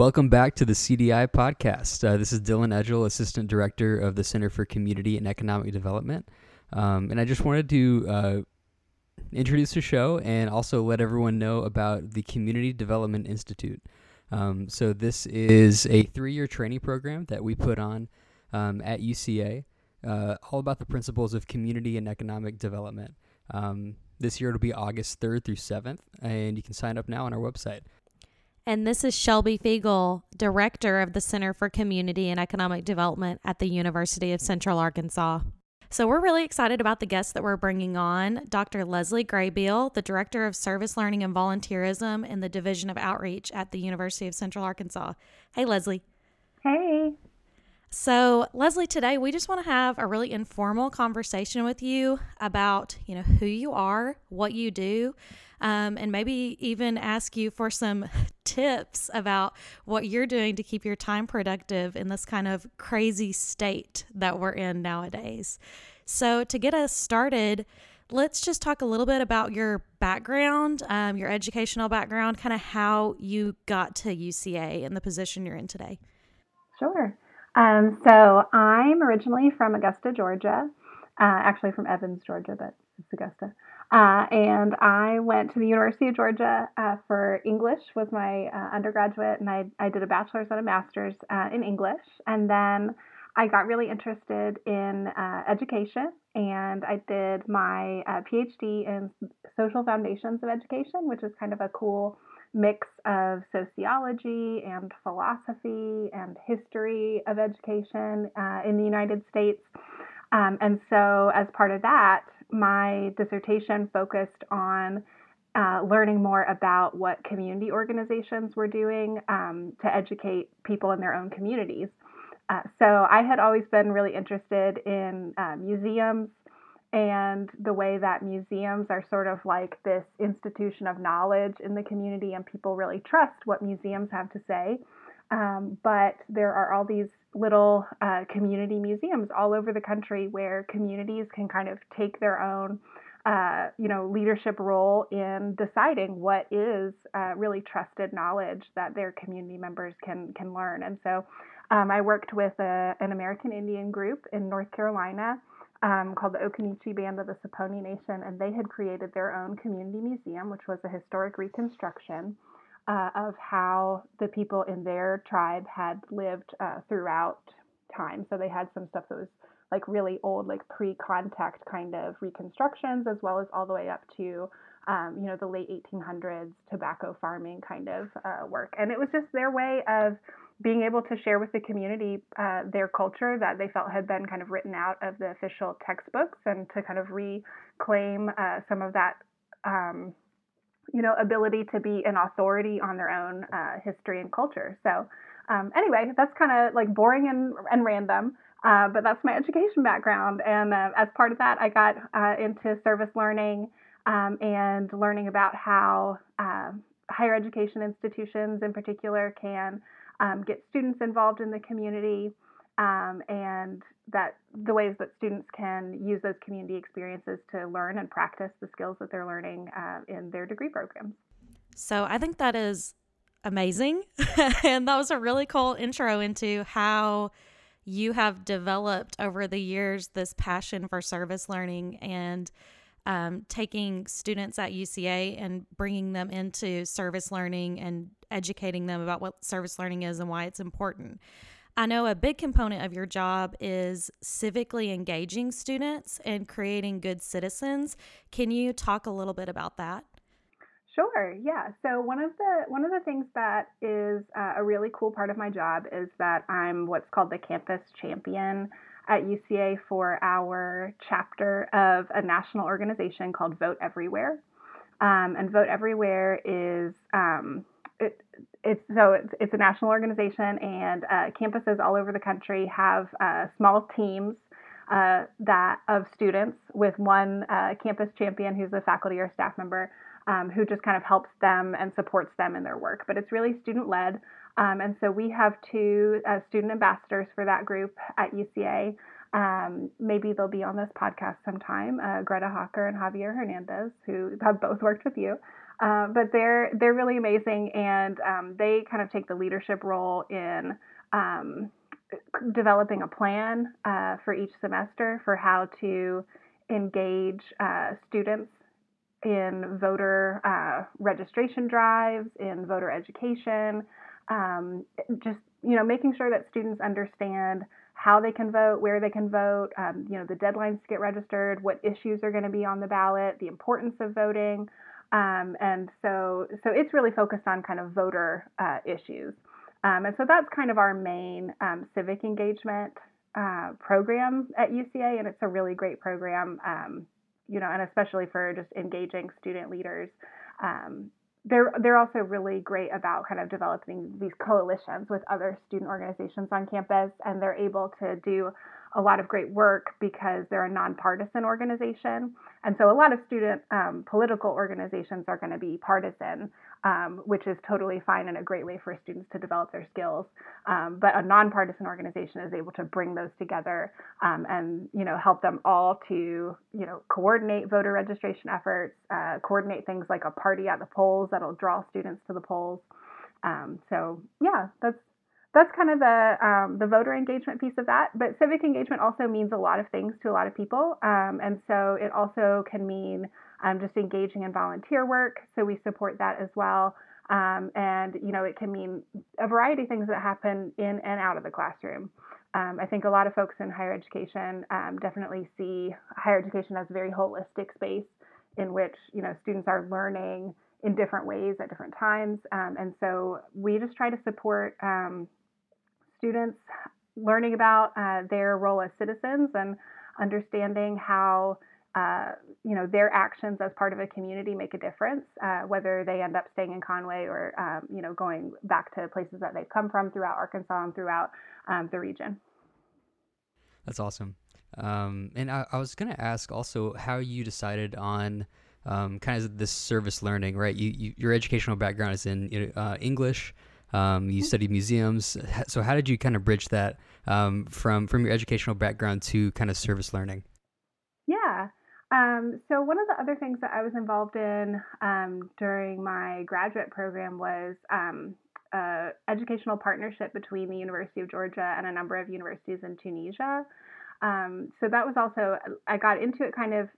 Welcome back to the CDI podcast. Uh, this is Dylan Edgel, Assistant Director of the Center for Community and Economic Development. Um, and I just wanted to uh, introduce the show and also let everyone know about the Community Development Institute. Um, so, this is a three year training program that we put on um, at UCA, uh, all about the principles of community and economic development. Um, this year it'll be August 3rd through 7th, and you can sign up now on our website. And this is Shelby Fiegel, Director of the Center for Community and Economic Development at the University of Central Arkansas. So, we're really excited about the guests that we're bringing on Dr. Leslie Graybeal, the Director of Service Learning and Volunteerism in the Division of Outreach at the University of Central Arkansas. Hey, Leslie. Hey. So, Leslie, today we just want to have a really informal conversation with you about, you know, who you are, what you do, um, and maybe even ask you for some tips about what you're doing to keep your time productive in this kind of crazy state that we're in nowadays. So, to get us started, let's just talk a little bit about your background, um, your educational background, kind of how you got to UCA and the position you're in today. Sure. Um, so I'm originally from Augusta, Georgia, uh, actually from Evans, Georgia, but it's Augusta. Uh, and I went to the University of Georgia uh, for English was my uh, undergraduate, and I, I did a bachelor's and a master's uh, in English. And then I got really interested in uh, education, and I did my PhD in social foundations of education, which is kind of a cool mix of sociology and philosophy and history of education uh, in the United States. Um, and so, as part of that, my dissertation focused on uh, learning more about what community organizations were doing um, to educate people in their own communities. Uh, so, I had always been really interested in uh, museums and the way that museums are sort of like this institution of knowledge in the community, and people really trust what museums have to say. Um, but there are all these little uh, community museums all over the country where communities can kind of take their own, uh, you know, leadership role in deciding what is uh, really trusted knowledge that their community members can can learn. And so, um, I worked with a, an American Indian group in North Carolina um, called the Occaneechi Band of the Saponi Nation, and they had created their own community museum, which was a historic reconstruction uh, of how the people in their tribe had lived uh, throughout time. So they had some stuff that was like really old, like pre-contact kind of reconstructions, as well as all the way up to um, you know the late 1800s tobacco farming kind of uh, work. And it was just their way of being able to share with the community uh, their culture that they felt had been kind of written out of the official textbooks and to kind of reclaim uh, some of that um, you know ability to be an authority on their own uh, history and culture. So um, anyway that's kind of like boring and, and random uh, but that's my education background. And uh, as part of that i got uh, into service learning um, and learning about how higher education institutions in particular can um, get students involved in the community, um, and that the ways that students can use those community experiences to learn and practice the skills that they're learning uh, in their degree programs. So I think that is amazing. and that was a really cool intro into how you have developed over the years this passion for service learning and um, taking students at UCA and bringing them into service learning and educating them about what service learning is and why it's important. I know a big component of your job is civically engaging students and creating good citizens. Can you talk a little bit about that? Sure. Yeah. So one of the one of the things that is uh, a really cool part of my job is that I'm what's called the campus champion at UCA for our chapter of a national organization called Vote Everywhere. Um, and Vote Everywhere is um, it, it's so it's, it's, a national organization, and uh, campuses all over the country have uh, small teams uh, that of students with one uh, campus champion who's a faculty or staff member um, who just kind of helps them and supports them in their work. But it's really student led. Um, and so we have two uh, student ambassadors for that group at UCA. Um, maybe they'll be on this podcast sometime. Uh, Greta Hawker and Javier Hernandez, who have both worked with you. Uh, but they're they're really amazing, and um, they kind of take the leadership role in um, developing a plan uh, for each semester for how to engage uh, students in voter uh, registration drives, in voter education, um, just you know making sure that students understand how they can vote, where they can vote, um, you know the deadlines to get registered, what issues are going to be on the ballot, the importance of voting, um, and so so it's really focused on kind of voter uh, issues, um, and so that's kind of our main um, civic engagement uh, program at UCA, and it's a really great program um, you know, and especially for just engaging student leaders. Um, they're they're also really great about kind of developing these coalitions with other student organizations on campus, and they're able to do a lot of great work because they're a nonpartisan organization. And so a lot of student um, political organizations are going to be partisan, um, which is totally fine and a great way for students to develop their skills. Um, but a nonpartisan organization is able to bring those together um, and you know help them all to you know coordinate voter registration efforts, uh, coordinate things like a party at the polls that'll draw students to the polls. Um, so yeah, that's that's kind of the um, the voter engagement piece of that. But civic engagement also means a lot of things to a lot of people, um, and so it also can mean um, just engaging in volunteer work. So we support that as well. Um, and you know, it can mean a variety of things that happen in and out of the classroom. Um, I think a lot of folks in higher education um, definitely see higher education as a very holistic space in which you know students are learning in different ways at different times. and so we just try to support students learning about uh, their role as citizens and understanding how uh, you know their actions as part of a community make a difference, uh, whether they end up staying in Conway or um, you know going back to places that they've come from throughout Arkansas and throughout um, the region. That's awesome. Um, and I, I was going to ask also how you decided on um, kind of this service learning, right? You, you, your educational background is in uh, English. Um, you studied museums. So how did you kind of bridge that um, from from your educational background to kind of service learning? Yeah. Um, so one of the other things that I was involved in um, during my graduate program was a educational partnership between the University of Georgia and a number of universities in Tunisia. Um, so that was also I got into it kind of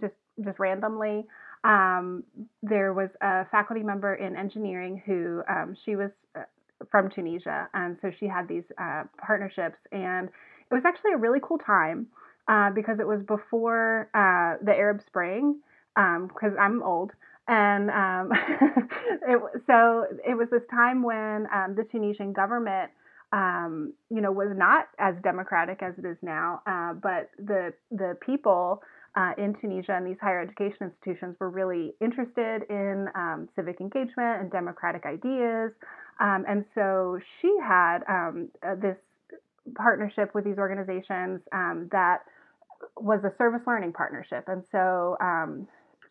just just randomly. Um, there was a faculty member in engineering who um, she was uh, from Tunisia, and so she had these uh, partnerships, and it was actually a really cool time uh, because it was before uh, the Arab Spring. Because um, I'm old, and um, it, so it was this time when um, the Tunisian government um, you know, was not as democratic as it is now. Uh, but the the people uh, in Tunisia and these higher education institutions were really interested in um, civic engagement and democratic ideas. Um, and so she had um, uh, this partnership with these organizations um, that was a service learning partnership. And so um,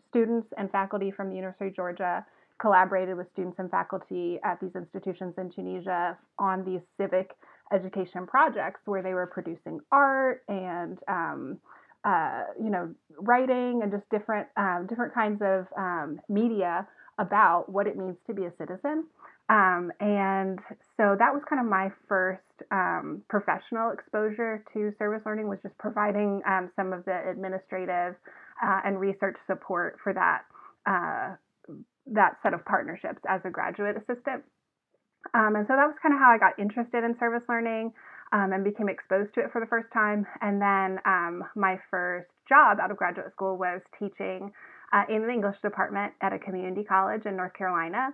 students and faculty from the University of Georgia collaborated with students and faculty at these institutions in Tunisia on these civic education projects where they were producing art and um, uh, you know, writing and just different um, different kinds of um, media about what it means to be a citizen. Um, and so that was kind of my first um, professional exposure to service learning was just providing um, some of the administrative uh, and research support for that uh, that set of partnerships as a graduate assistant. Um, and so that was kind of how I got interested in service learning um, and became exposed to it for the first time. And then um, my first job out of graduate school was teaching uh, in the English department at a community college in North Carolina,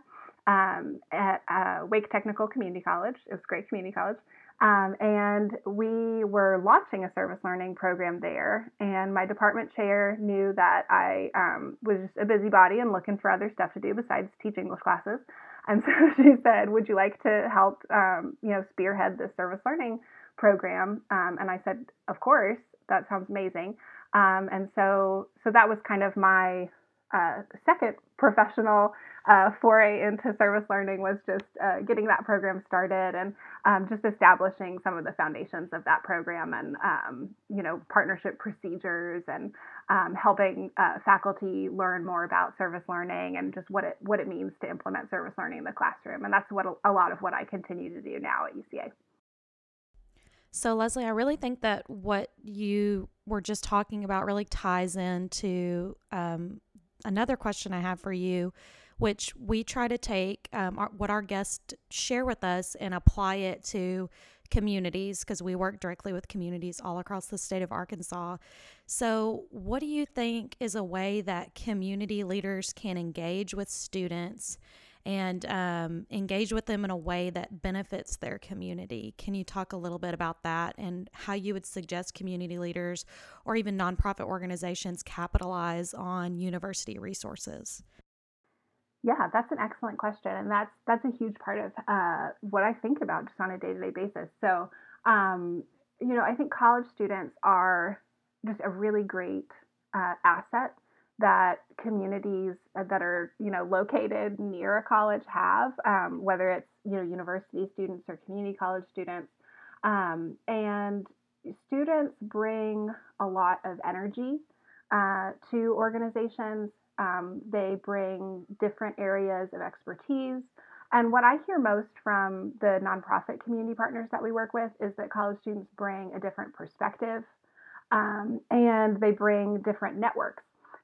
um, at uh, Wake Technical Community College. It was a great community college. Um, and we were launching a service learning program there. And my department chair knew that I um, was just a busybody and looking for other stuff to do besides teach English classes. And so she said, "Would you like to help, um, you know, spearhead this service learning program?" Um, and I said, "Of course. That sounds amazing." Um, and so, so that was kind of my uh, second professional uh, foray into service learning was just uh, getting that program started and um, just establishing some of the foundations of that program and um, you know partnership procedures and um, helping uh, faculty learn more about service learning and just what it what it means to implement service learning in the classroom and that's what a, lot of what I continue to do now at UCA. So, Leslie, I really think that what you were just talking about really ties into um, another question I have for you, which we try to take um, our, what our guests share with us and apply it to communities because we work directly with communities all across the state of Arkansas. So, what do you think is a way that community leaders can engage with students and um, engage with them in a way that benefits their community. Can you talk a little bit about that and how you would suggest community leaders or even nonprofit organizations capitalize on university resources? Yeah, that's an excellent question, and that's that's a huge part of uh, what I think about just on a day to day basis. So, um, you know, I think college students are just a really great uh, asset that communities that are you know located near a college have, um, whether it's you know university students or community college students, um, and students bring a lot of energy uh, to organizations. Um, they bring different areas of expertise. And what I hear most from the nonprofit community partners that we work with is that college students bring a different perspective um, and they bring different networks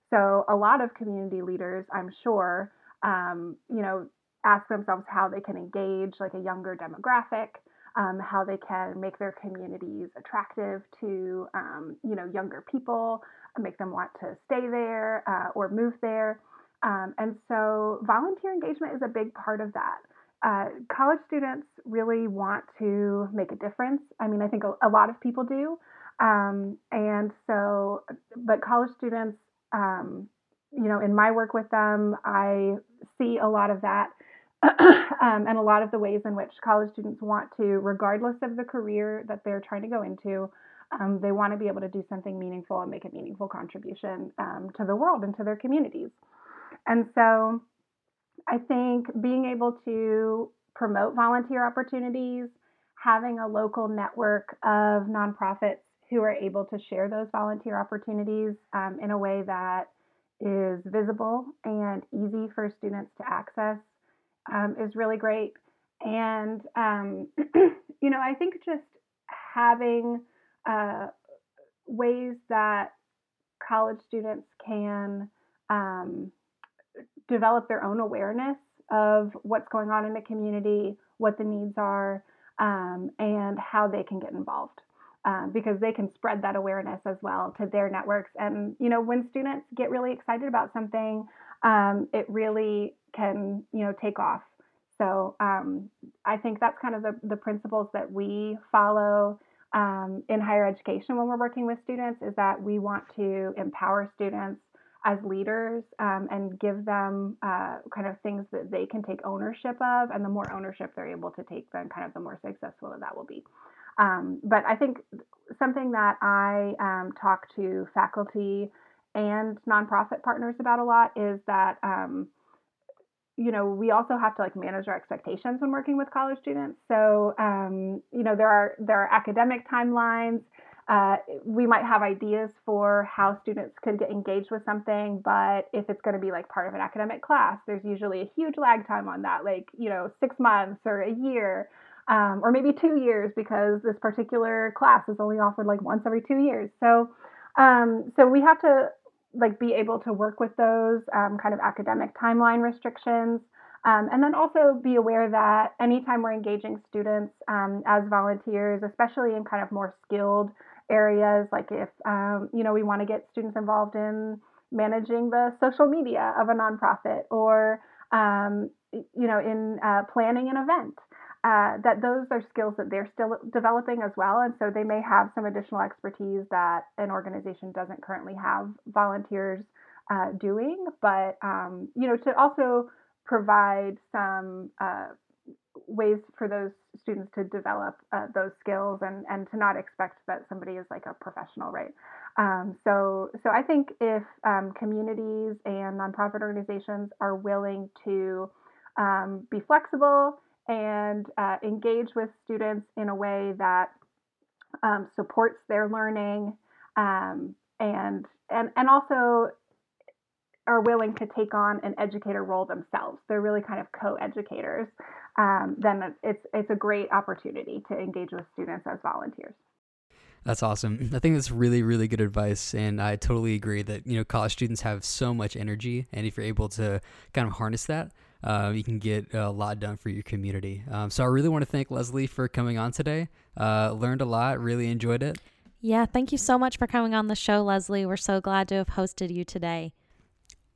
so a lot of community leaders, I'm sure, um, you know, ask themselves how they can engage like a younger demographic, um, how they can make their communities attractive to, um, you know, younger people, make them want to stay there uh, or move there. Um, and so volunteer engagement is a big part of that. Uh, college students really want to make a difference. I mean, I think a, a lot of people do. Um, and so, but college students um, you know, in my work with them, I see a lot of that um, and a lot of the ways in which college students want to, regardless of the career that they're trying to go into, um, they want to be able to do something meaningful and make a meaningful contribution um, to the world and to their communities. And so I think being able to promote volunteer opportunities, having a local network of nonprofits who are able to share those volunteer opportunities um, in a way that is visible and easy for students to access um, is really great. And, um, you know, I think just having uh, ways that college students can um, develop their own awareness of what's going on in the community, what the needs are, um, and how they can get involved um, because they can spread that awareness as well to their networks. And you know, when students get really excited about something, um, it really can you know take off. So um, I think that's kind of the, the principles that we follow um, in higher education when we're working with students is that we want to empower students as leaders um, and give them uh, kind of things that they can take ownership of. And the more ownership they're able to take, then kind of the more successful that will be. Um, but I think something that I um, talk to faculty and nonprofit partners about a lot is that um, you know we also have to like manage our expectations when working with college students. So um, you know there are there are academic timelines. Uh, we might have ideas for how students could get engaged with something, but if it's going to be like part of an academic class, there's usually a huge lag time on that, like you know six months or a year um, or maybe two years because this particular class is only offered like once every two years. So, um, so we have to like be able to work with those um, kind of academic timeline restrictions. Um, and then also be aware that anytime we're engaging students um, as volunteers, especially in kind of more skilled areas, like if um, you know we want to get students involved in managing the social media of a nonprofit, or you know in uh, planning an event, uh, that those are skills that they're still developing as well. And so they may have some additional expertise that an organization doesn't currently have volunteers uh, doing. But, um, you know, to also provide some uh, ways for those students to develop uh, those skills and, and to not expect that somebody is like a professional, right? Um, so, so I think if um, communities and nonprofit organizations are willing to um, be flexible and uh, engage with students in a way that um, supports their learning um, and and and also are willing to take on an educator role themselves. They're really kind of co-educators. Um, then it's it's a great opportunity to engage with students as volunteers. That's awesome. I think that's really, really good advice, and I totally agree that you know college students have so much energy, and if you're able to kind of harness that, uh, you can get a lot done for your community. Um, so I really want to thank Leslie for coming on today. Uh, learned a lot, really enjoyed it. Yeah, thank you so much for coming on the show, Leslie. We're so glad to have hosted you today.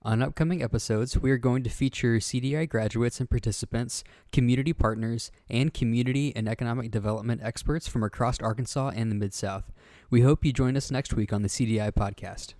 On upcoming episodes, we are going to feature CDI graduates and participants, community partners, and community and economic development experts from across Arkansas and the Mid South. We hope you join us next week on the CDI podcast.